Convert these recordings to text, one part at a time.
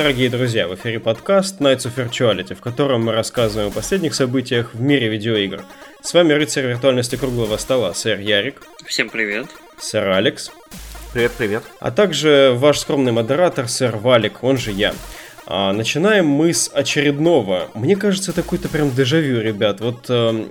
Дорогие друзья, в эфире подкаст Nights of Virtuality, в котором мы рассказываем о последних событиях в мире видеоигр. С вами рыцарь виртуальности круглого стола, сэр Ярик. Всем привет. Сэр Алекс. Привет, привет. А также ваш скромный модератор, сэр Валик, он же я. А, начинаем мы с очередного. Мне кажется, это какой-то прям дежавю, ребят. Вот э,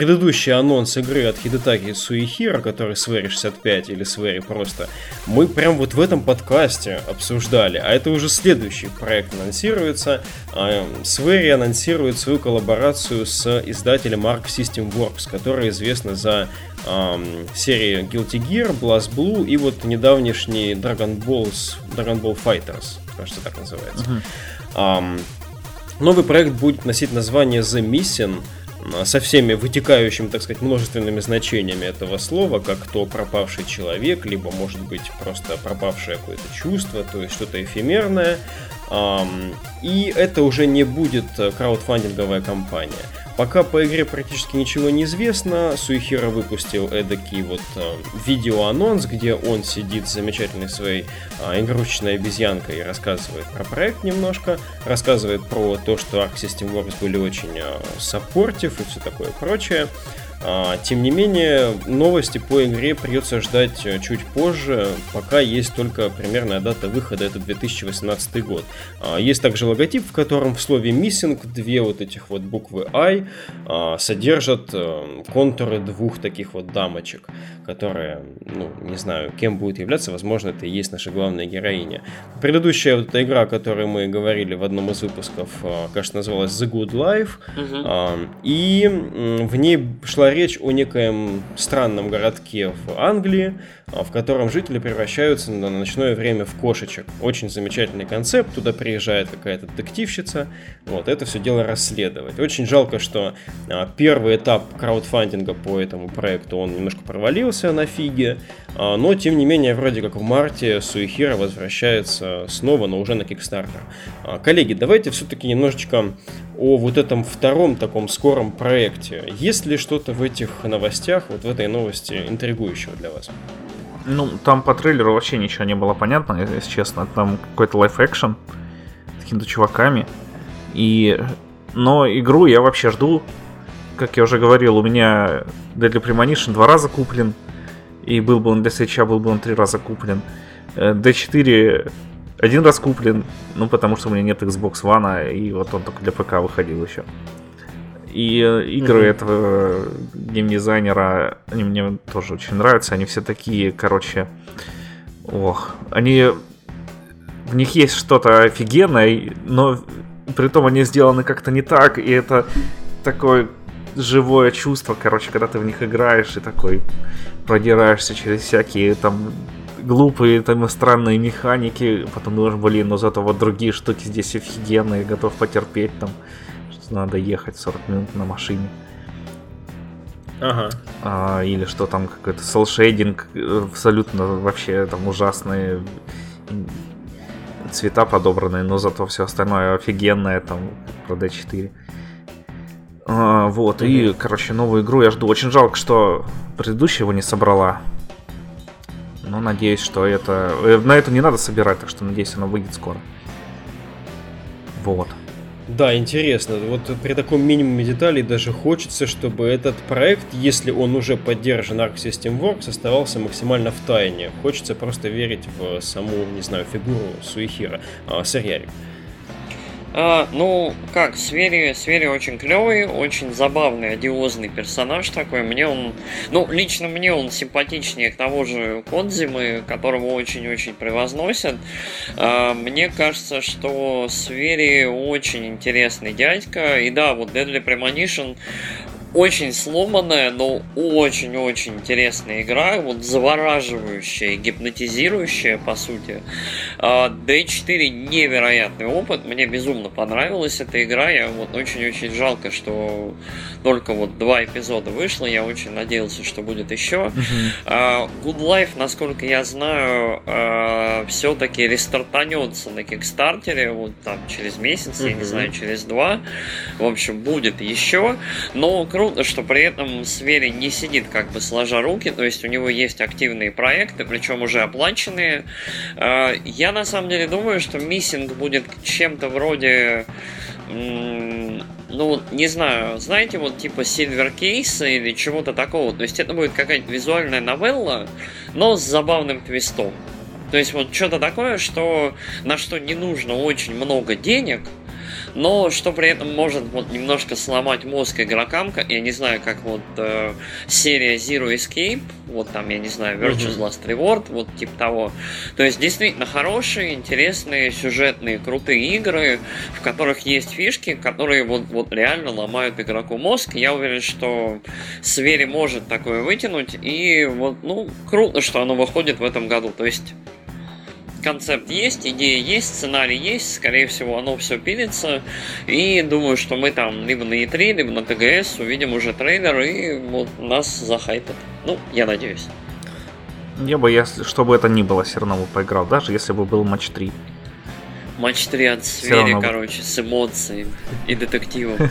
предыдущий анонс игры от Хидетаки Суихира, который Свери 65 или Свери просто, мы прям вот в этом подкасте обсуждали. А это уже следующий проект анонсируется. Э, Свери анонсирует свою коллаборацию с издателем Arc System Works, которая известна за э, серии Guilty Gear, Blast Blue и вот недавнешний Dragon Balls, Dragon Ball Fighters кажется, так называется. Uh-huh. Um, новый проект будет носить название The Missing со всеми вытекающими, так сказать, множественными значениями этого слова, как то пропавший человек, либо, может быть, просто пропавшее какое-то чувство, то есть что-то эфемерное. И это уже не будет краудфандинговая компания. Пока по игре практически ничего не известно, Суихира выпустил эдакий вот э, видеоанонс, где он сидит с замечательной своей э, игрушечной обезьянкой и рассказывает про проект немножко, рассказывает про то, что Arc System Works были очень э, саппортив и все такое прочее. А, тем не менее, новости по игре придется ждать э, чуть позже, пока есть только примерная дата выхода, это 2018 год. А, есть также логотип, в котором в слове missing две вот этих вот буквы I а, содержат э, контуры двух таких вот дамочек, которые, ну, не знаю, кем будет являться, возможно, это и есть наша главная героиня. Предыдущая вот эта игра, о которой мы говорили в одном из выпусков, кажется, называлась The Good Life, угу. и в ней шла речь о некоем странном городке в Англии, а, в котором жители превращаются на ночное время в кошечек. Очень замечательный концепт, туда приезжает какая-то детективщица, вот, это все дело расследовать. Очень жалко, что а, первый этап краудфандинга по этому проекту, он немножко провалился на фиге, а, но, тем не менее, вроде как в марте Суихира возвращается снова, но уже на Kickstarter. Коллеги, давайте все-таки немножечко о вот этом втором таком скором проекте. Есть ли что-то в этих новостях, вот в этой новости интригующего для вас? Ну, там по трейлеру вообще ничего не было понятно, если честно. Там какой-то лайф-экшен с какими-то чуваками. И... Но игру я вообще жду. Как я уже говорил, у меня Deadly Premonition два раза куплен. И был бы он для свеча, был бы он три раза куплен. D4 э, один раз куплен, ну потому что у меня нет Xbox One, и вот он только для ПК выходил еще. И э, игры mm-hmm. этого геймдизайнера, они мне тоже очень нравятся. Они все такие, короче, ох, они в них есть что-то офигенное, но при том они сделаны как-то не так, и это такое живое чувство, короче, когда ты в них играешь и такой продираешься через всякие там глупые там странные механики, потом думаешь, блин, но зато вот другие штуки здесь офигенные, готов потерпеть там надо ехать 40 минут на машине. Ага. А, или что там какой-то селшейдинг, э, абсолютно вообще там ужасные цвета подобранные, но зато все остальное офигенное там про D4. А, вот, mm-hmm. и, короче, новую игру я жду. Очень жалко, что предыдущая его не собрала. Но надеюсь, что это... Э, на это не надо собирать, так что надеюсь, она выйдет скоро. Вот. Да, интересно. Вот при таком минимуме деталей даже хочется, чтобы этот проект, если он уже поддержан Arc System Works, оставался максимально в тайне. Хочется просто верить в саму, не знаю, фигуру Суихира. А, Сэр Ярик. А, ну, как, Свери, Свери очень клевый, очень забавный, одиозный персонаж такой. Мне он, ну, лично мне он симпатичнее к того же Кодзимы, которого очень-очень превозносят. А, мне кажется, что Свери очень интересный дядька. И да, вот Deadly Premonition очень сломанная, но очень-очень интересная игра, вот завораживающая, гипнотизирующая, по сути. D4 а, невероятный опыт, мне безумно понравилась эта игра, я вот очень-очень жалко, что только вот два эпизода вышло, я очень надеялся, что будет еще. Uh-huh. Good Life, насколько я знаю, а, все-таки рестартанется на Кикстартере, вот там через месяц, я не знаю, через два. В общем, будет еще. Но, кроме круто, что при этом Свери не сидит как бы сложа руки, то есть у него есть активные проекты, причем уже оплаченные. А, я на самом деле думаю, что миссинг будет чем-то вроде ну, не знаю, знаете, вот типа Silver Case или чего-то такого. То есть это будет какая-то визуальная новелла, но с забавным твистом. То есть вот что-то такое, что на что не нужно очень много денег, но что при этом может вот немножко сломать мозг игрокам, я не знаю, как вот э, серия Zero Escape, вот там, я не знаю, Virtuous Last Reward, вот типа того. То есть действительно хорошие, интересные, сюжетные, крутые игры, в которых есть фишки, которые вот, вот реально ломают игроку мозг. Я уверен, что Свери может такое вытянуть, и вот, ну, круто, что оно выходит в этом году. То есть концепт есть, идея есть, сценарий есть, скорее всего, оно все пилится. И думаю, что мы там либо на E3, либо на ТГС увидим уже трейлер и вот нас захайпят. Ну, я надеюсь. Я бы, если, чтобы это ни было, все равно бы поиграл, даже если бы был матч 3. Матч 3 от Свери, короче, с эмоциями и детективом.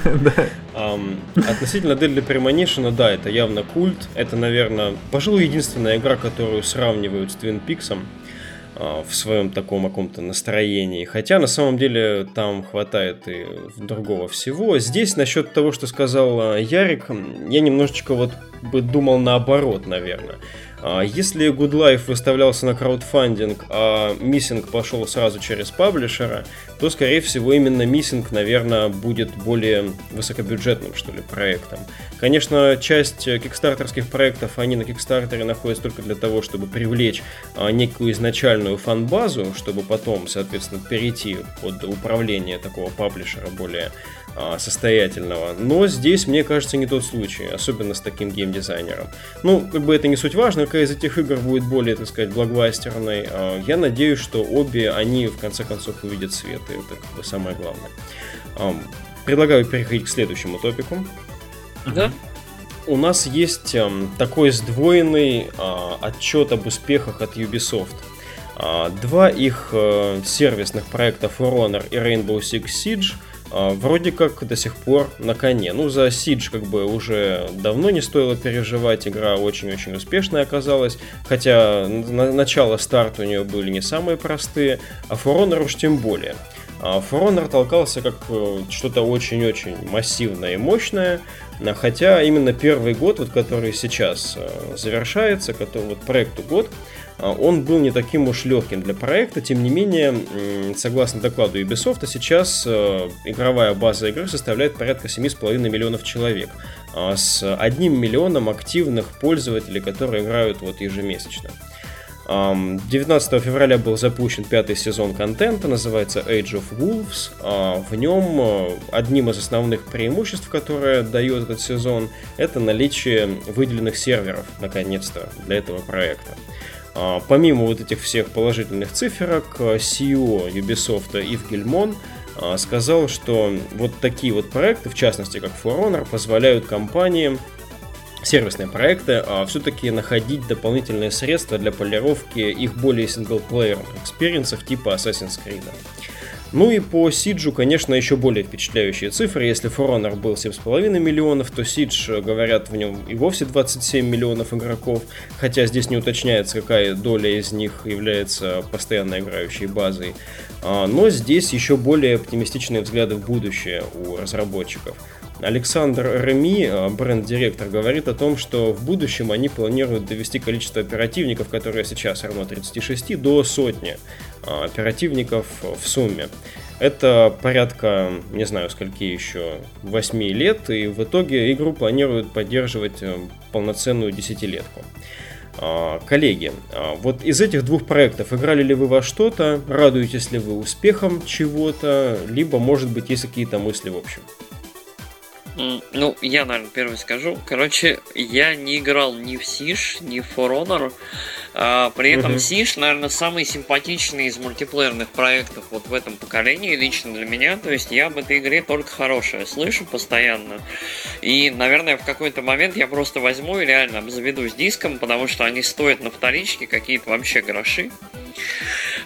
Относительно Deadly Premonition, да, это явно культ. Это, наверное, пожалуй, единственная игра, которую сравнивают с Twin Peaks. А, в своем таком каком-то настроении. Хотя на самом деле там хватает и другого всего. Здесь насчет того, что сказал а, Ярик, я немножечко вот бы думал наоборот, наверное. А, если Good Life выставлялся на краудфандинг, а миссинг пошел сразу через паблишера, то, скорее всего, именно миссинг, наверное, будет более высокобюджетным, что ли, проектом. Конечно, часть кикстартерских проектов, они на кикстартере находятся только для того, чтобы привлечь а, некую изначальную фан-базу, чтобы потом, соответственно, перейти под управление такого паблишера более состоятельного. Но здесь, мне кажется, не тот случай, особенно с таким геймдизайнером. Ну, как бы это не суть важно, какая из этих игр будет более, так сказать, блокбастерной. А, я надеюсь, что обе они в конце концов увидят свет, и это как бы самое главное. А, предлагаю переходить к следующему топику. Да. У нас есть такой сдвоенный отчет об успехах от Ubisoft. Два их э, сервисных проекта For Honor и Rainbow Six Siege – а, вроде как до сих пор на коне. Ну, за Siege как бы уже давно не стоило переживать, игра очень-очень успешная оказалась, хотя на начало старт у нее были не самые простые, а For Honor уж тем более. А For Honor толкался как э, что-то очень-очень массивное и мощное, хотя именно первый год, вот который сейчас э, завершается, который вот проекту год, а, он был не таким уж легким для проекта. Тем не менее, согласно докладу Ubisoft, сейчас э, игровая база игры составляет порядка 7,5 миллионов человек а, с одним миллионом активных пользователей, которые играют вот ежемесячно. 19 февраля был запущен пятый сезон контента, называется Age of Wolves. А, в нем э, одним из основных преимуществ, которое дает этот сезон, это наличие выделенных серверов, наконец-то, для этого проекта. А, помимо вот этих всех положительных циферок, CEO Ubisoft Ив Гельмон а, сказал, что вот такие вот проекты, в частности как For Honor, позволяют компаниям сервисные проекты а все-таки находить дополнительные средства для полировки их более single-player'ных experience'ов типа Assassin's Creed. Ну и по Сиджу, конечно, еще более впечатляющие цифры. Если For был 7,5 миллионов, то Сидж, э, говорят, в нем и вовсе 27 миллионов игроков. Хотя здесь не уточняется, какая доля из них является постоянно играющей базой. А, но здесь еще более оптимистичные взгляды в будущее у разработчиков. Александр Реми, э, бренд-директор, говорит о том, что в будущем они планируют довести количество оперативников, которые сейчас равно 36, до сотни э, оперативников в сумме. Это порядка, не знаю, скольки еще, 8 лет, и в итоге игру планируют поддерживать э, полноценную десятилетку. Коллеги, вот из этих двух проектов играли ли вы во что-то, радуетесь ли вы успехом чего-то, либо, может быть, есть какие-то мысли в общем? Ну, я, наверное, первый скажу. Короче, я не играл ни в Сиш, ни в For Honor. А, при этом Сиш, наверное, самый симпатичный из мультиплеерных проектов вот в этом поколении, лично для меня. То есть я об этой игре только хорошее слышу постоянно. И, наверное, в какой-то момент я просто возьму и реально обзаведусь диском, потому что они стоят на вторичке какие-то вообще гроши.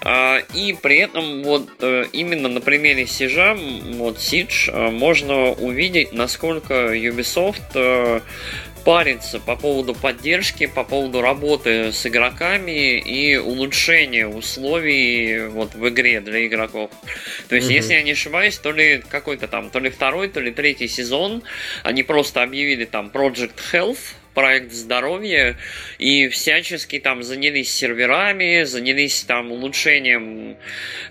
А, и при этом вот э, именно на примере Сижа, вот Siege, э, можно увидеть, насколько Ubisoft э, париться по поводу поддержки, по поводу работы с игроками и улучшения условий вот в игре для игроков. То есть, mm-hmm. если я не ошибаюсь, то ли какой-то там, то ли второй, то ли третий сезон, они просто объявили там Project Health, проект здоровья и всячески там занялись серверами, занялись там улучшением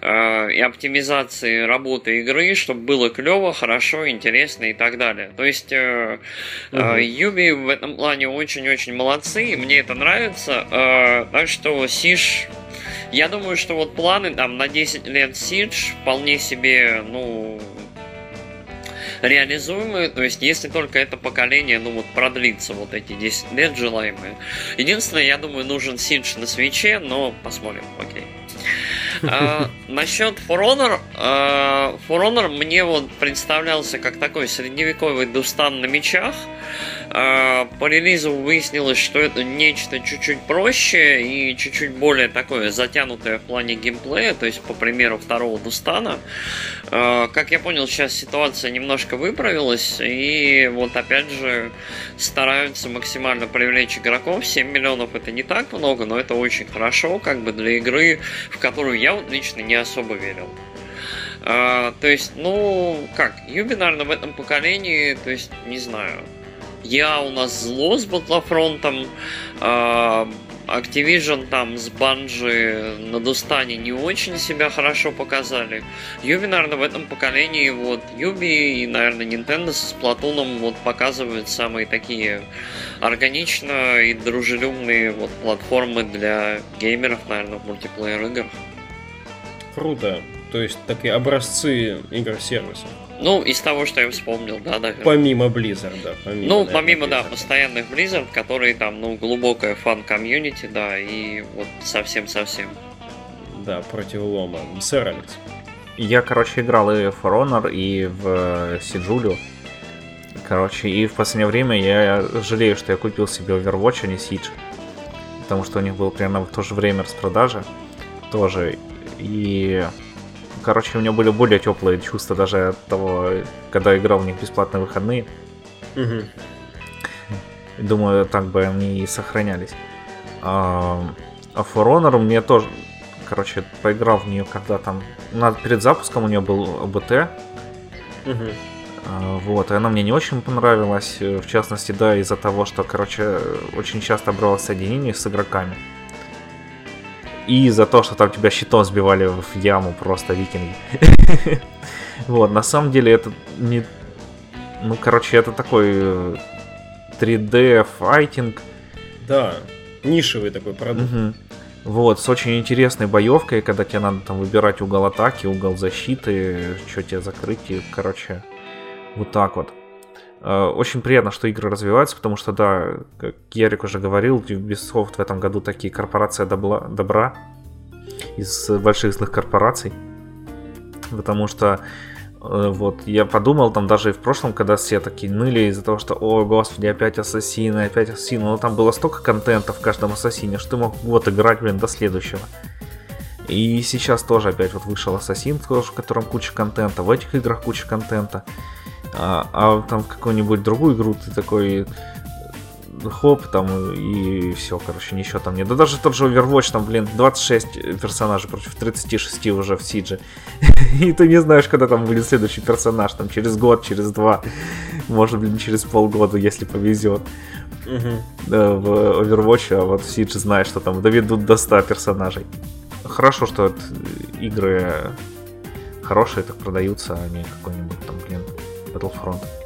э, и оптимизацией работы игры, чтобы было клево, хорошо, интересно и так далее. То есть э, э, Юби в этом плане очень-очень молодцы, и мне это нравится. Э, так что Сиш я думаю, что вот планы там на 10 лет Сидж вполне себе, ну, реализуемые, то есть если только это поколение, ну вот продлится вот эти 10 лет желаемые. Единственное, я думаю, нужен Сидж на свече, но посмотрим, окей. А, насчет For Honor, а, For Honor мне вот представлялся как такой средневековый дустан на мечах. А, по релизу выяснилось, что это нечто чуть-чуть проще и чуть-чуть более такое затянутое в плане геймплея, то есть по примеру второго Дустана. А, как я понял, сейчас ситуация немножко выправилась, и вот опять же стараются максимально привлечь игроков. 7 миллионов это не так много, но это очень хорошо, как бы для игры, в которую я вот лично не особо верил. Uh, то есть, ну, как, Юби, наверное, в этом поколении, то есть, не знаю, я у нас зло с Батлофронтом, uh, Activision там с Банжи на Дустане не очень себя хорошо показали. Юби, наверное, в этом поколении вот Юби и, наверное, Nintendo с Платуном вот показывают самые такие органично и дружелюбные вот платформы для геймеров, наверное, в мультиплеер играх. Круто. То есть такие образцы игр-сервисов. Ну, из того, что я вспомнил, да, да. Помимо Blizzard, да. Помимо, ну, наверное, помимо, Blizzard. да, постоянных Blizzard, которые там, ну, глубокая фан-комьюнити, да, и вот совсем-совсем. Да, против лома. Сэр Алекс. Я, короче, играл и в For Honor, и в Siege в июле. Короче, и в последнее время я жалею, что я купил себе Overwatch, а не Siege. Потому что у них было примерно в то же время распродажа. Тоже. И короче, у меня были более теплые чувства даже от того, когда играл в них бесплатные выходные. Угу. Думаю, так бы они и сохранялись. А, а For Honor мне тоже, короче, поиграл в нее, когда там, перед запуском у нее был БТ. Угу. Вот, и она мне не очень понравилась, в частности, да, из-за того, что, короче, очень часто брало соединение с игроками. И за то, что там тебя щитом сбивали в яму просто викинги. Вот, на самом деле это не... Ну, короче, это такой 3D э, файтинг. Да, нишевый такой продукт. Вот, с очень интересной боевкой, когда тебе надо там выбирать угол атаки, угол защиты, что тебе закрыть, и, короче, вот так вот. Э, очень приятно, что игры развиваются, потому что, да, как Ярик уже говорил, Ubisoft в этом году такие корпорация добла, добра из больших злых корпораций. Потому что э, вот я подумал там даже и в прошлом, когда все такие ныли из-за того, что, о господи, опять ассасины, опять ассасины. Но там было столько контента в каждом ассасине, что ты мог вот играть, блин, до следующего. И сейчас тоже опять вот вышел Ассасин, в котором куча контента, в этих играх куча контента. А, а там в какую-нибудь другую игру ты такой хоп, там и все, короче, ничего там нет. Да даже тот же Overwatch, там, блин, 26 персонажей против 36 уже в Сидже. и ты не знаешь, когда там будет следующий персонаж, там через год, через два, может, блин, через полгода, если повезет. В Overwatch, а вот в Siege знаешь, что там доведут до 100 персонажей. Хорошо, что игры хорошие так продаются, а не какой-нибудь там, блин, Battlefront.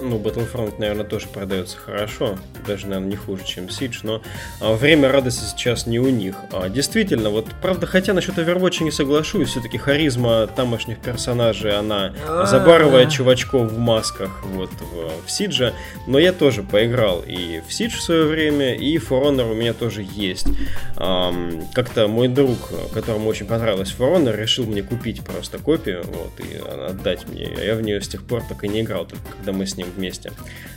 Ну, Battlefront, наверное, тоже продается хорошо. Даже, наверное, не хуже, чем Siege, но а, время радости сейчас не у них. А, действительно, вот, правда, хотя насчет Overwatch не соглашусь, все-таки харизма тамошних персонажей, она забарывает чувачков в масках вот в, в Siege, но я тоже поиграл и в Siege в свое время, и For Honor у меня тоже есть. А, как-то мой друг, которому очень понравилась For Honor, решил мне купить просто копию, вот, и отдать мне. Я в нее с тех пор так и не играл, только когда мы с ним приедем вместе.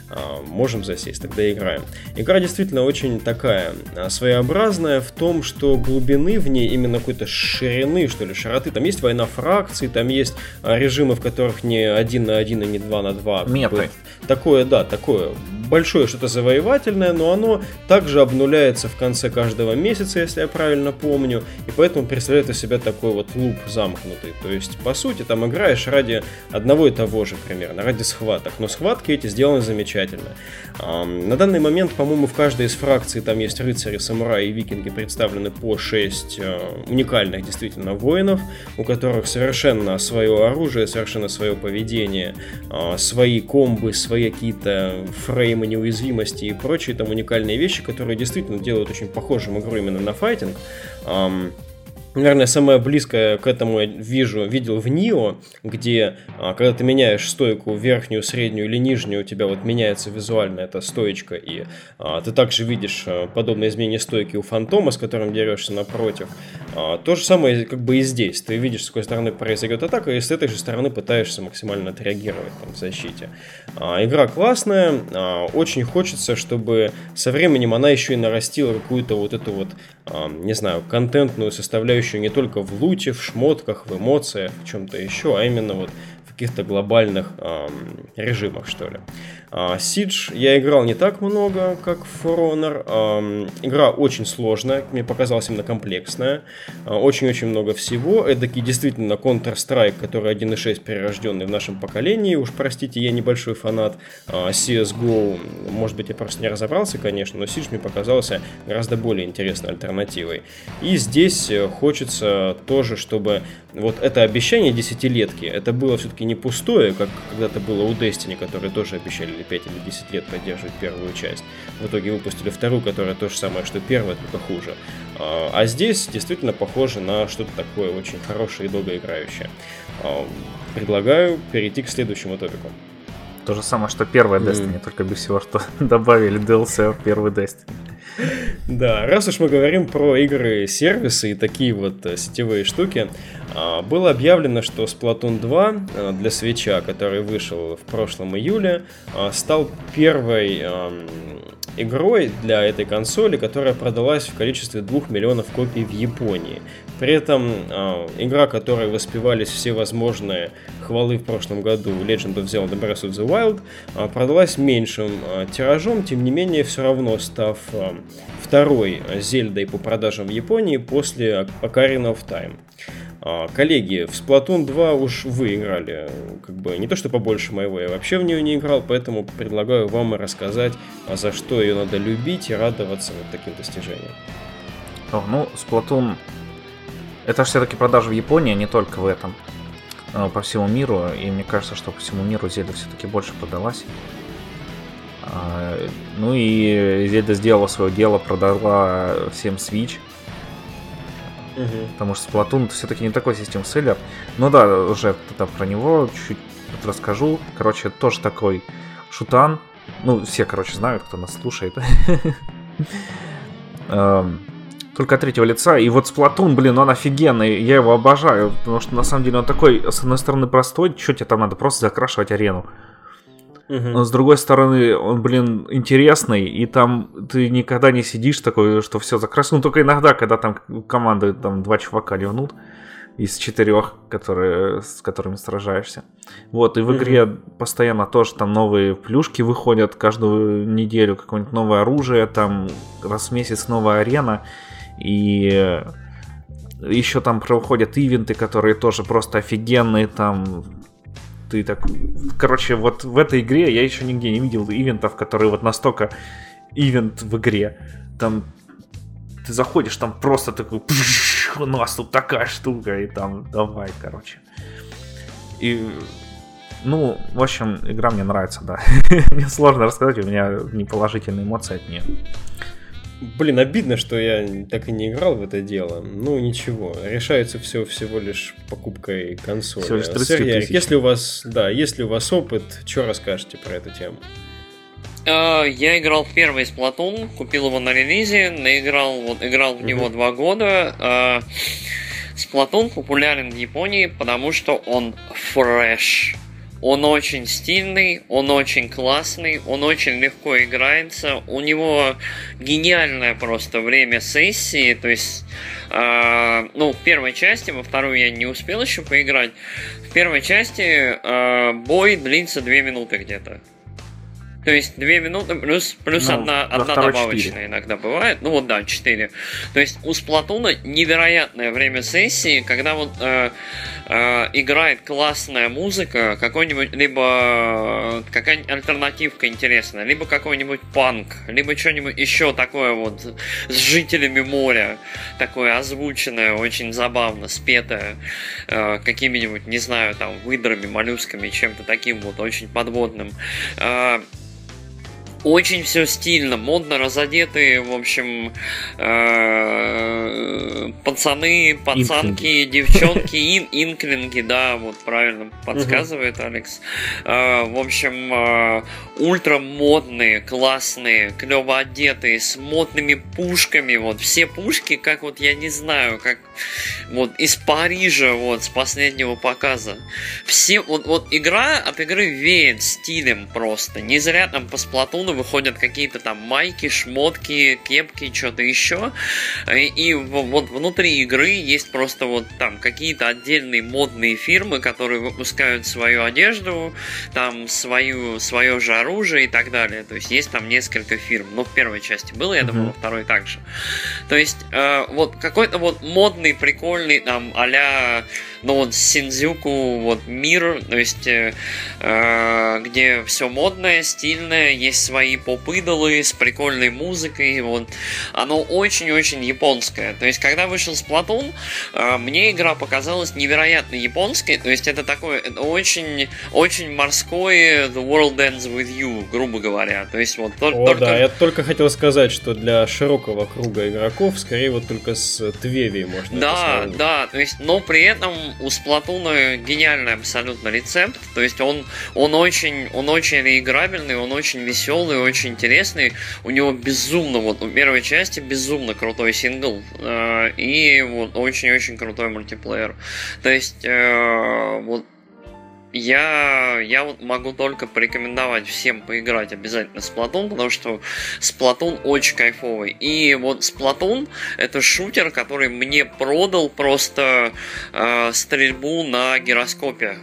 А, можем засесть, тогда играем. Игра действительно очень такая а, своеобразная в том, что глубины в ней, именно какой-то ширины, что ли, широты. Там есть война фракций, там есть а, режимы, в которых не один на один и не два на два. Меты. Такое, да, такое большое что-то завоевательное, но оно также обнуляется в конце каждого месяца, если я правильно помню, и поэтому представляет из себя такой вот луп замкнутый. То есть, по сути, там играешь ради одного и того же примерно, ради схваток, но схватки эти сделаны замечательно. На данный момент, по-моему, в каждой из фракций там есть рыцари, самураи и викинги представлены по 6 э, уникальных действительно воинов, у которых совершенно свое оружие, совершенно свое поведение, а, свои комбы, свои какие-то фреймы неуязвимости и прочие там уникальные вещи, которые действительно делают очень похожим игру именно на файтинг. Наверное, самое близкое к этому я вижу, видел в Нио, где, а, когда ты меняешь стойку верхнюю, среднюю или нижнюю, у тебя вот меняется визуально эта стоечка, и а, ты также видишь а, подобное изменение стойки у Фантома, с которым дерешься напротив. А, то же самое как бы и здесь. Ты видишь, с какой стороны произойдет атака, и с этой же стороны пытаешься максимально отреагировать там, в защите. А, игра классная, а, очень хочется, чтобы со временем она еще и нарастила какую-то вот эту вот, не знаю, контентную составляющую не только в луте, в шмотках, в эмоциях, в чем-то еще, а именно вот каких-то глобальных эм, режимах, что ли. А, Siege я играл не так много, как For Honor. Игра очень сложная, мне показалась именно комплексная. А, очень-очень много всего. Эдакий действительно Counter-Strike, который 1.6 перерожденный в нашем поколении. Уж простите, я небольшой фанат а, CSGO. Может быть, я просто не разобрался, конечно, но Siege мне показался гораздо более интересной альтернативой. И здесь э, хочется тоже, чтобы вот это обещание десятилетки, это было все-таки не пустое, как когда-то было у Destiny, которые тоже обещали или 5 или 10 лет поддерживать первую часть. В итоге выпустили вторую, которая то же самое, что первая, только хуже. А, а здесь действительно похоже на что-то такое очень хорошее и долгоиграющее. А, предлагаю перейти к следующему топику. То же самое, что первая Destiny, mm. только без всего, что добавили DLC в первый Destiny. Да, раз уж мы говорим про игры-сервисы и такие вот э, сетевые штуки, а, было объявлено, что Splatoon 2 э, для свеча, который вышел в прошлом июле, а, стал первой игрой для этой консоли, которая продалась в количестве 2 миллионов копий в Японии. При этом э, игра, которой воспевались все возможные хвалы в прошлом году, Legend of Zelda Breath of the Wild, э, продалась меньшим э, тиражом, тем не менее, все равно став второй Зельдой по продажам в Японии после Ocarina of Time. Коллеги, в Splatoon 2 уж вы играли, как бы не то что побольше моего, я вообще в нее не играл, поэтому предлагаю вам рассказать, за что ее надо любить и радоваться вот таким достижениям. Ну, Splatoon это же все-таки продажи в Японии, а не только в этом. Э, по всему миру. И мне кажется, что по всему миру Зельда все-таки больше продалась. А, ну и Зельда сделала свое дело, продала всем Switch. Угу. Потому что Splatoon все-таки не такой систем селлер. Ну да, уже тогда про него чуть-чуть расскажу. Короче, тоже такой шутан. Ну, все, короче, знают, кто нас слушает. Только от третьего лица. И вот Сплатун, блин, он офигенный. Я его обожаю. Потому что на самом деле он такой, с одной стороны, простой. Что тебе там надо? Просто закрашивать арену. Но с другой стороны, он, блин, интересный, и там ты никогда не сидишь такой, что все закрашено. Ну, только иногда, когда там команды, там два чувака ливнут из четырех, которые, с которыми сражаешься. Вот, и в игре постоянно тоже там новые плюшки выходят каждую неделю, какое-нибудь новое оружие, там раз в месяц новая арена. И еще там проходят ивенты, которые тоже просто офигенные, там ты так... Короче, вот в этой игре я еще нигде не видел ивентов, которые вот настолько ивент в игре. Там ты заходишь, там просто такой, у нас тут такая штука, и там давай, короче. И, ну, в общем, игра мне нравится, да. мне сложно рассказать, у меня неположительные эмоции от нее. Блин, обидно, что я так и не играл в это дело. Ну, ничего. Решается все всего лишь покупкой консоли. Всего лишь 30 Сергей, если у вас, да, если у вас опыт, что расскажете про эту тему? А, я играл в первый Splatoon, купил его на релизе, наиграл, вот, играл в него два года. Splatoon а, популярен в Японии, потому что он фреш. Он очень стильный, он очень классный, он очень легко играется, у него гениальное просто время сессии, то есть, э, ну, в первой части, во вторую я не успел еще поиграть, в первой части э, бой длится 2 минуты где-то. То есть две минуты плюс, плюс ну, одна, одна добавочная 4. иногда бывает. Ну вот да, 4. То есть у Сплатуна невероятное время сессии, когда вот э, э, играет классная музыка, какой-нибудь, либо какая-нибудь альтернативка интересная, либо какой-нибудь панк, либо что-нибудь еще такое вот с жителями моря, такое озвученное, очень забавно, спетое, э, какими-нибудь, не знаю, там, выдрами, моллюсками, чем-то таким вот очень подводным. Э, очень все стильно, модно разодетые, в общем, э, пацаны, пацанки, девчонки, ин, инклинги, да, вот правильно подсказывает Алекс. Э, в общем, э, ультра модные, классные, клево одетые, с модными пушками, вот все пушки, как вот я не знаю, как вот из Парижа, вот с последнего показа. Все, вот, вот игра от игры веет стилем просто. Не зря там по сплатуну сезону выходят какие-то там майки, шмотки, кепки, что-то еще. И, вот внутри игры есть просто вот там какие-то отдельные модные фирмы, которые выпускают свою одежду, там свою, свое же оружие и так далее. То есть есть там несколько фирм. Ну, в первой части было, я думаю, во второй также. То есть э, вот какой-то вот модный, прикольный там а ну вот Синдзюку вот мир, то есть э, э где все модное, стильное, есть свои поп-идолы с прикольной музыкой. Вот. Оно очень-очень японское. То есть, когда вышел Splatoon, э, мне игра показалась невероятно японской. То есть, это такое это очень, очень морское The World Ends With You, грубо говоря. То есть, вот О, только... да, я только хотел сказать, что для широкого круга игроков, скорее вот только с Твеви можно Да, да, то есть, но при этом у Splatoon гениальный абсолютно рецепт. То есть, он, он очень, он очень реиграбельный, он очень веселый, очень интересный. У него безумно, вот у первой части безумно крутой сингл э, и вот очень-очень крутой мультиплеер. То есть э, вот я, я вот могу только порекомендовать всем поиграть обязательно с Splatoon, потому что Splatoon очень кайфовый. И вот Splatoon это шутер, который мне продал просто э, стрельбу на гироскопе.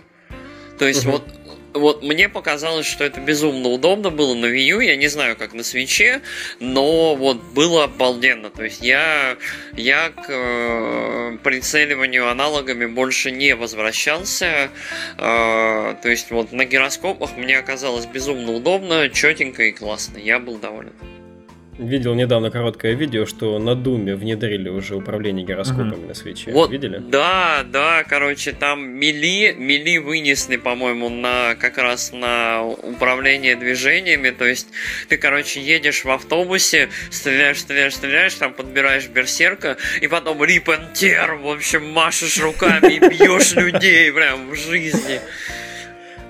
То есть uh-huh. вот вот мне показалось, что это безумно удобно было на Wii U, я не знаю, как на свече, но вот было обалденно. То есть я, я к э, прицеливанию аналогами больше не возвращался. Э, то есть вот на гироскопах мне оказалось безумно удобно, четенько и классно. Я был доволен. Видел недавно короткое видео, что на Думе внедрили уже управление гироскопами угу. на свече. Вот, Видели? Да, да, короче, там мили, мили вынесли, по-моему, на как раз на управление движениями. То есть ты, короче, едешь в автобусе, стреляешь, стреляешь, стреляешь, там подбираешь берсерка, и потом рип в общем, машешь руками и бьешь людей прям в жизни.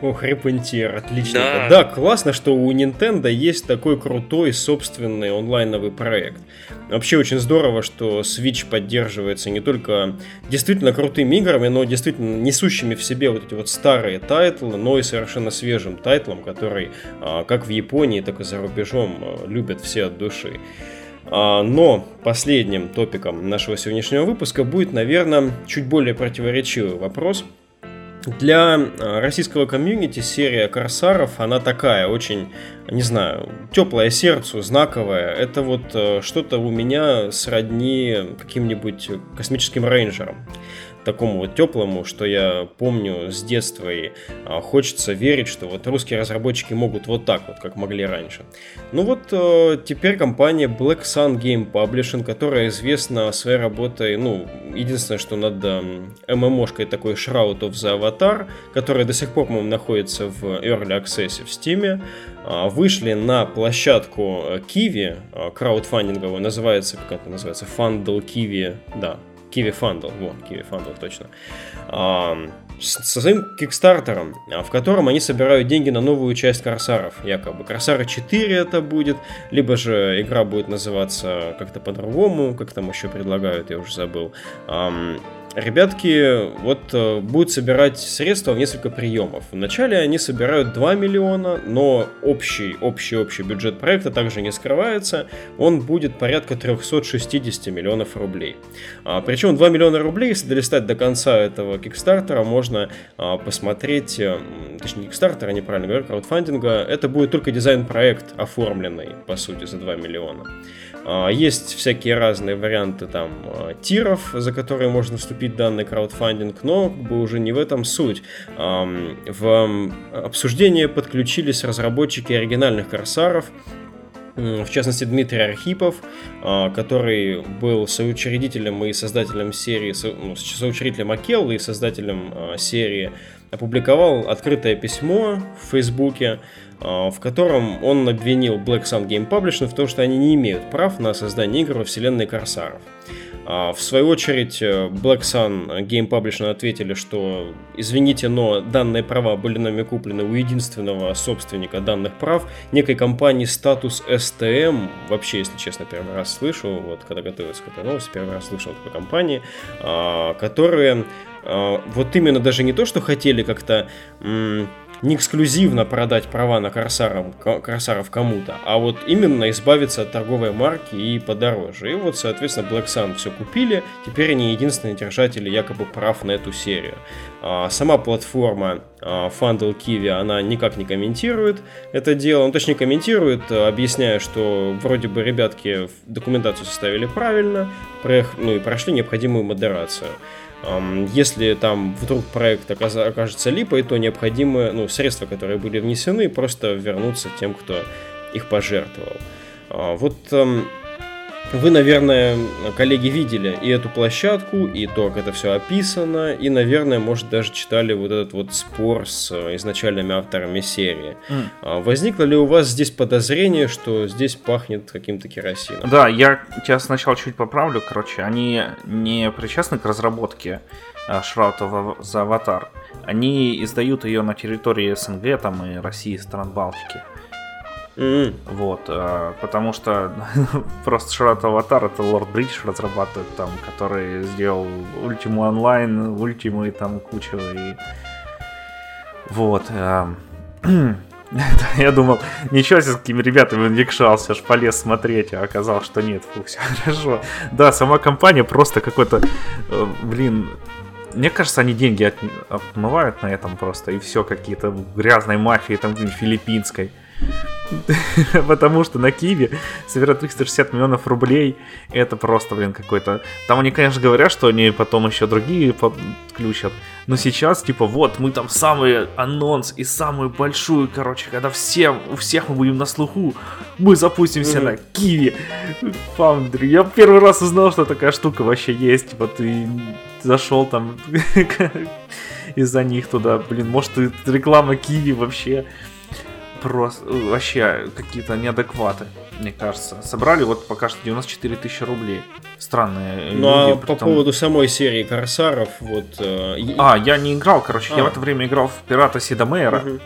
Ох, Репентир, отлично. Да. да, классно, что у Nintendo есть такой крутой собственный онлайновый проект. Вообще очень здорово, что Switch поддерживается не только действительно крутыми играми, но действительно несущими в себе вот эти вот старые тайтлы, но и совершенно свежим тайтлом, который а, как в Японии, так и за рубежом а, любят все от души. А, но последним топиком нашего сегодняшнего выпуска будет, наверное, чуть более противоречивый вопрос – для э, российского комьюнити серия Корсаров, она такая, очень, не знаю, теплое сердцу, знаковая. Это вот э, что-то у меня сродни каким-нибудь космическим рейнджером такому вот теплому, что я помню с детства и а, хочется верить, что вот русские разработчики могут вот так вот, как могли раньше. Ну вот а, теперь компания Black Sun Game Publishing, которая известна своей работой, ну, единственное, что над а, ММОшкой такой Shroud of the Avatar, которая до сих пор, по-моему, находится в Early Access в Steam, а, вышли на площадку Kiwi, краудфандинговую, называется, как это называется, Fundle Kiwi, да, Kiwi Fundle, вот, Kiwi Fundle, точно, со своим кикстартером, а, в котором они собирают деньги на новую часть Корсаров, якобы. Корсары 4 это будет, либо же игра будет называться как-то по-другому, как там еще предлагают, я уже забыл. Ребятки вот э, будут собирать средства в несколько приемов. Вначале они собирают 2 миллиона, но общий, общий, общий бюджет проекта также не скрывается. Он будет порядка 360 миллионов рублей. А, причем 2 миллиона рублей, если долистать до конца этого кикстартера, можно а, посмотреть, э, точнее кикстартера, неправильно говорю, краудфандинга, это будет только дизайн-проект оформленный, по сути, за 2 миллиона. А, есть всякие разные варианты там а, тиров, за которые можно вступить данный краудфандинг, но как бы уже не в этом суть. В обсуждение подключились разработчики оригинальных корсаров, в частности Дмитрий Архипов, а, который был соучредителем и создателем серии, ну, соучредителем Акеллы и создателем серии, опубликовал открытое письмо в Фейсбуке, в котором он обвинил Black Sun Game Publishing в том, что они не имеют прав на создание игр во вселенной Корсаров. А, в свою очередь, э, Black Sun Game Publishing ответили, что извините, но данные права были нами куплены у единственного собственника данных прав, некой компании Status STM, вообще, если честно, первый раз слышу, вот когда готовился к этой новости, первый раз слышал такой компании, а, которые вот именно даже не то, что хотели как-то не эксклюзивно продать права на Корсаров, Корсаров кому-то, а вот именно избавиться от торговой марки и подороже. И вот, соответственно, Black Sun все купили, теперь они единственные держатели якобы прав на эту серию. А, сама платформа а, Fundle Kiwi, она никак не комментирует это дело, ну, точнее комментирует, объясняя, что вроде бы ребятки документацию составили правильно, ну и прошли необходимую модерацию. Если там вдруг проект окажется липой, то необходимы ну, средства, которые были внесены, просто вернуться тем, кто их пожертвовал. А, вот вы, наверное, коллеги, видели и эту площадку, и то, как это все описано, и, наверное, может, даже читали вот этот вот спор с э, изначальными авторами серии. Mm. Возникло ли у вас здесь подозрение, что здесь пахнет каким-то керосином? Да, я тебя сначала чуть поправлю. Короче, они не причастны к разработке э, Shroud за Аватар. Они издают ее на территории СНГ там, и России, стран Балтики. Mm-hmm. Вот, э, потому что просто Шрат Аватар это Лорд Бридж разрабатывает там, который сделал Ультиму онлайн, Ультиму и там кучу и... Вот. Э, я думал, ничего себе, с какими ребятами он якшался, аж полез смотреть, а оказалось, что нет, фу, все хорошо. Да, сама компания просто какой-то, э, блин, мне кажется, они деньги от, отмывают на этом просто, и все, какие-то грязной мафии, там, филиппинской. Потому что на Киеве собирают 360 миллионов рублей. Это просто, блин, какой-то... Там они, конечно, говорят, что они потом еще другие подключат. Но сейчас, типа, вот, мы там самый анонс и самую большую, короче, когда все, у всех мы будем на слуху, мы запустимся на Киеве Foundry. Я первый раз узнал, что такая штука вообще есть. Типа, ты зашел там из-за них туда, блин, может, реклама Киви вообще просто вообще какие-то неадекваты, мне кажется. Собрали вот пока что 94 тысячи рублей. Странные Ну а люди, а по том... поводу самой серии Корсаров, вот... Э... А, я не играл, короче, а. я в это время играл в Пирата Сидомейра, угу.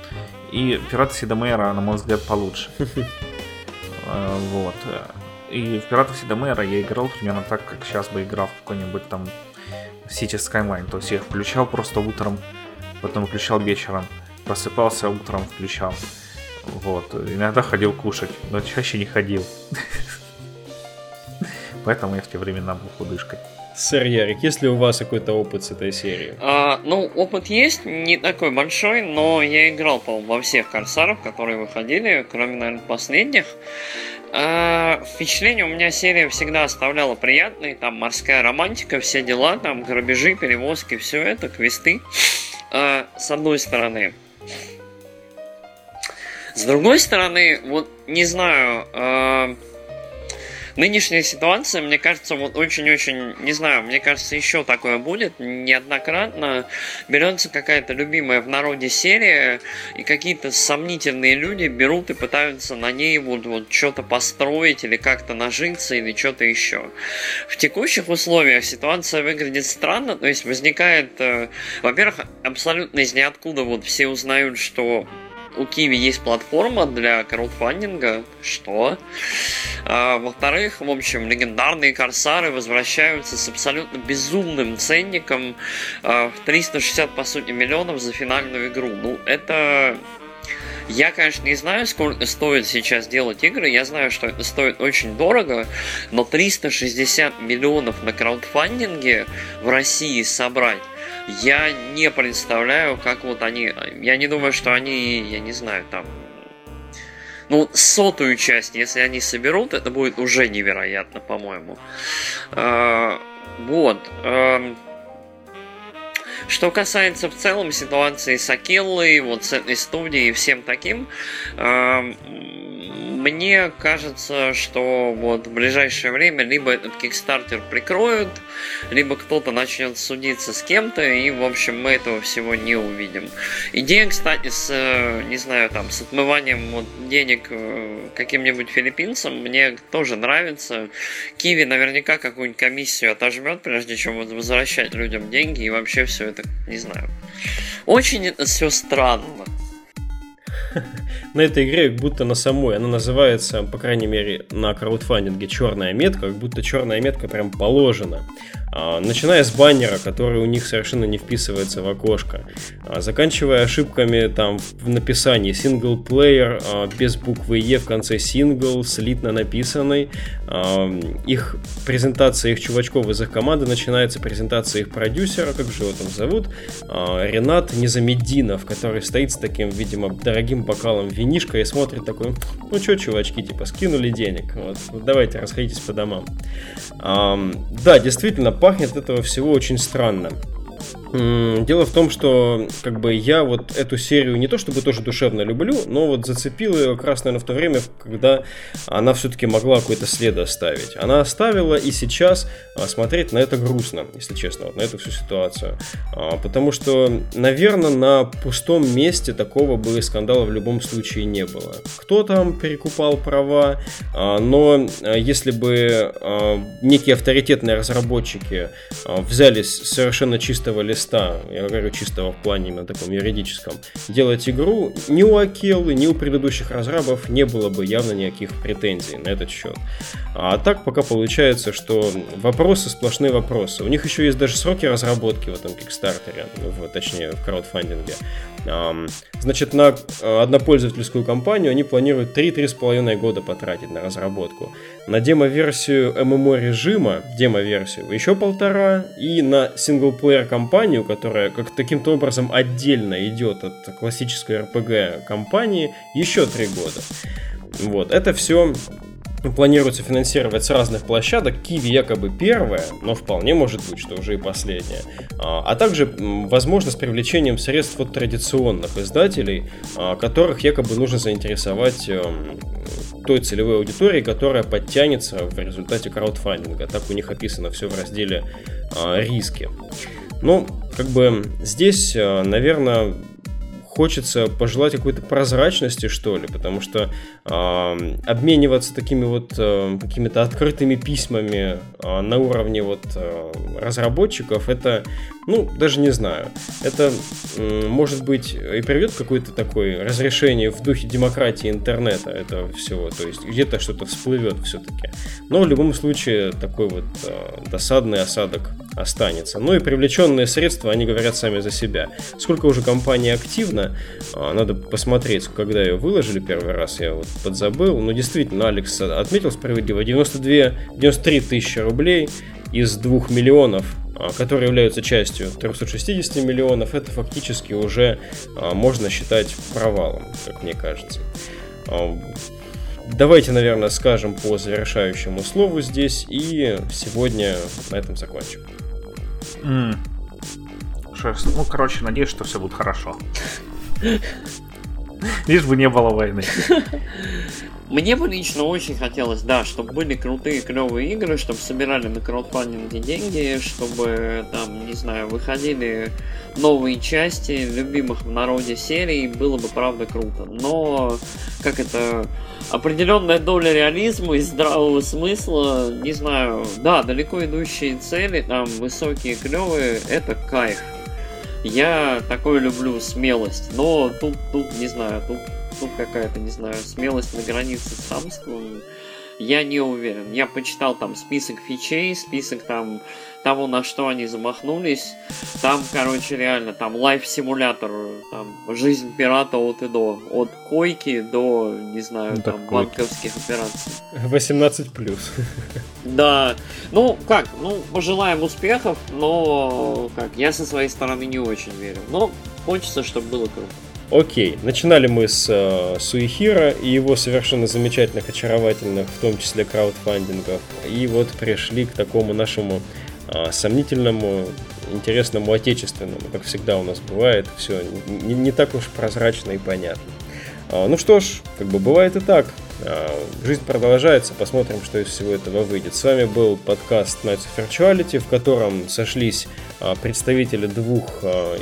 и Пирата Сидомейра, на мой взгляд, получше. Э, вот. И в Пиратах Сидомейра я играл примерно так, как сейчас бы играл в какой-нибудь там City Skyline. То есть я включал просто утром, потом включал вечером, просыпался утром, включал. Вот. Иногда ходил кушать, но чаще не ходил. Поэтому я в те времена был худышкой. Сэр Ярик, есть ли у вас какой-то опыт с этой серии? А, ну, опыт есть, не такой большой, но я играл, по во всех корсарах, которые выходили, кроме, наверное, последних. А, впечатление у меня серия всегда оставляла приятные, там морская романтика, все дела, там грабежи, перевозки, все это, квесты. А, с одной стороны. С другой стороны, вот не знаю, э, нынешняя ситуация, мне кажется, вот очень-очень, не знаю, мне кажется, еще такое будет неоднократно. Берется какая-то любимая в народе серия, и какие-то сомнительные люди берут и пытаются на ней вот, вот что-то построить или как-то нажиться или что-то еще. В текущих условиях ситуация выглядит странно, то есть возникает, э, во-первых, абсолютно из ниоткуда вот все узнают, что у Киви есть платформа для краудфандинга. Что? А, во-вторых, в общем, легендарные корсары возвращаются с абсолютно безумным ценником а, в 360, по сути, миллионов за финальную игру. Ну, это я, конечно, не знаю, сколько стоит сейчас делать игры. Я знаю, что это стоит очень дорого, но 360 миллионов на краудфандинге в России собрать я не представляю, как вот они... Я не думаю, что они, я не знаю, там... Ну, сотую часть, если они соберут, это будет уже невероятно, по-моему. А, вот. А, что касается в целом ситуации с Акиллой, вот с этой студией и всем таким, э, мне кажется, что вот в ближайшее время либо этот Кикстартер прикроют, либо кто-то начнет судиться с кем-то, и, в общем, мы этого всего не увидим. Идея, кстати, с, э, не знаю, там, с отмыванием вот, денег э, каким-нибудь филиппинцам мне тоже нравится. Киви наверняка какую-нибудь комиссию отожмет, прежде чем вот возвращать людям деньги, и вообще все это, не знаю. Очень это все странно. на этой игре, как будто на самой. Она называется, по крайней мере, на краудфандинге черная метка, как будто черная метка прям положена. А, начиная с баннера, который у них совершенно не вписывается в окошко, а, заканчивая ошибками там в написании player а, без буквы Е в конце single, слитно написанный. Их презентация их чувачков из их команды начинается презентация их продюсера, как же его там зовут, Ренат Незамединов, который стоит с таким, видимо, дорогим бокалом винишка и смотрит такой, ну что, чувачки, типа, скинули денег, вот, давайте расходитесь по домам. Да, действительно, пахнет этого всего очень странно. Дело в том, что как бы я вот эту серию не то чтобы тоже душевно люблю, но вот зацепил ее как раз, наверное, в то время, когда она все-таки могла какой-то след оставить. Она оставила, и сейчас а, смотреть на это грустно, если честно, вот на эту всю ситуацию. А, потому что, наверное, на пустом месте такого бы скандала в любом случае не было. Кто там перекупал права, а, но если бы некие авторитетные разработчики взялись совершенно чистого листа листа, я говорю чисто в плане именно таком юридическом, делать игру, ни у Акелы, ни у предыдущих разрабов не было бы явно никаких претензий на этот счет. А так пока получается, что вопросы сплошные вопросы. У них еще есть даже сроки разработки в этом Кикстартере, в, точнее в краудфандинге. Значит, на э, однопользовательскую компанию они планируют 3-3,5 года потратить на разработку. На демо-версию MMO режима, демо-версию, еще полтора, и на синглплеер компанию, которая как таким-то образом отдельно идет от классической RPG компании, еще 3 года. Вот, это все планируется финансировать с разных площадок. Киви якобы первая, но вполне может быть, что уже и последняя. А, а также, возможно, с привлечением средств от традиционных издателей, а, которых якобы нужно заинтересовать эм, той целевой аудитории, которая подтянется в результате краудфандинга. Так у них описано все в разделе а, риски. Ну, как бы здесь, наверное, хочется пожелать какой-то прозрачности, что ли, потому что э, обмениваться такими вот э, какими-то открытыми письмами э, на уровне вот э, разработчиков, это, ну, даже не знаю, это э, может быть и приведет какое-то такое разрешение в духе демократии интернета этого всего, то есть где-то что-то всплывет все-таки. Но в любом случае такой вот э, досадный осадок останется. Ну и привлеченные средства, они говорят сами за себя. Сколько уже компания активна, а, надо посмотреть, когда ее выложили первый раз, я вот подзабыл. Но действительно, Алекс отметил справедливо, 92, 93 тысячи рублей из 2 миллионов а, которые являются частью 360 миллионов, это фактически уже а, можно считать провалом, как мне кажется. Давайте, наверное, скажем по завершающему слову здесь, и сегодня на этом закончим. Mm. Ну, короче, надеюсь, что все будет хорошо. Лишь бы не было войны. Мне бы лично очень хотелось, да, чтобы были крутые, клевые игры, чтобы собирали на краудфандинге деньги, чтобы там, не знаю, выходили новые части любимых в народе серий, было бы правда круто. Но, как это, определенная доля реализма и здравого смысла, не знаю, да, далеко идущие цели, там, высокие, клевые, это кайф. Я такое люблю смелость, но тут, тут не знаю, тут, тут какая-то, не знаю, смелость на границе с хамством. Я не уверен. Я почитал там список фичей, список там того, на что они замахнулись. Там, короче, реально, там лайф-симулятор, там, жизнь пирата от и до. От койки до, не знаю, ну, там, банковских операций. 18 плюс. Да. Ну, как, ну, пожелаем успехов, но, как, я со своей стороны не очень верю. Но хочется, чтобы было круто. Окей, начинали мы с э, Суихира и его совершенно замечательных, очаровательных, в том числе краудфандингов. И вот пришли к такому нашему э, сомнительному, интересному, отечественному. Как всегда у нас бывает, все не, не так уж прозрачно и понятно. А, ну что ж, как бы бывает и так. А, жизнь продолжается, посмотрим, что из всего этого выйдет. С вами был подкаст Nights of Virtuality, в котором сошлись а, представители двух а,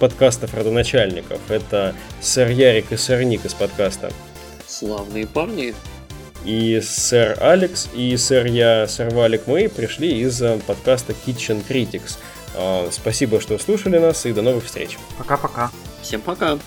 подкастов родоначальников. Это сэр Ярик и сэр Ник из подкаста. Славные парни. И сэр Алекс, и сэр Я, сэр Валик, мы пришли из э, подкаста Kitchen Critics. А, спасибо, что слушали нас, и до новых встреч. Пока-пока. Всем пока.